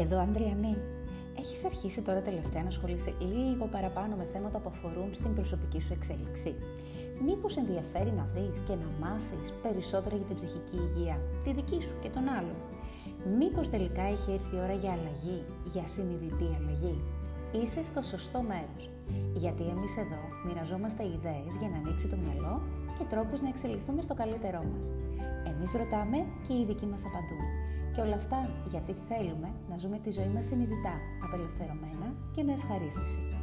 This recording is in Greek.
Εδώ, Ανδριανή. Έχεις αρχίσει τώρα τελευταία να ασχολείσαι λίγο παραπάνω με θέματα που αφορούν στην προσωπική σου εξέλιξη. Μήπως ενδιαφέρει να δεις και να μάθεις περισσότερα για την ψυχική υγεία, τη δική σου και των άλλων. Μήπως τελικά έχει έρθει η ώρα για αλλαγή, για συνειδητή αλλαγή; Είσαι στο σωστό μέρος, γιατί εμείς εδώ μοιραζόμαστε ιδέες για να ανοίξει το μυαλό και τρόπους να εξελιχθούμε στο καλύτερό μας. Εμείς ρωτάμε και οι ειδικοί μας απαντούν. Και όλα αυτά γιατί θέλουμε να ζούμε τη ζωή μας συνειδητά, απελευθερωμένα και με ευχαρίστηση.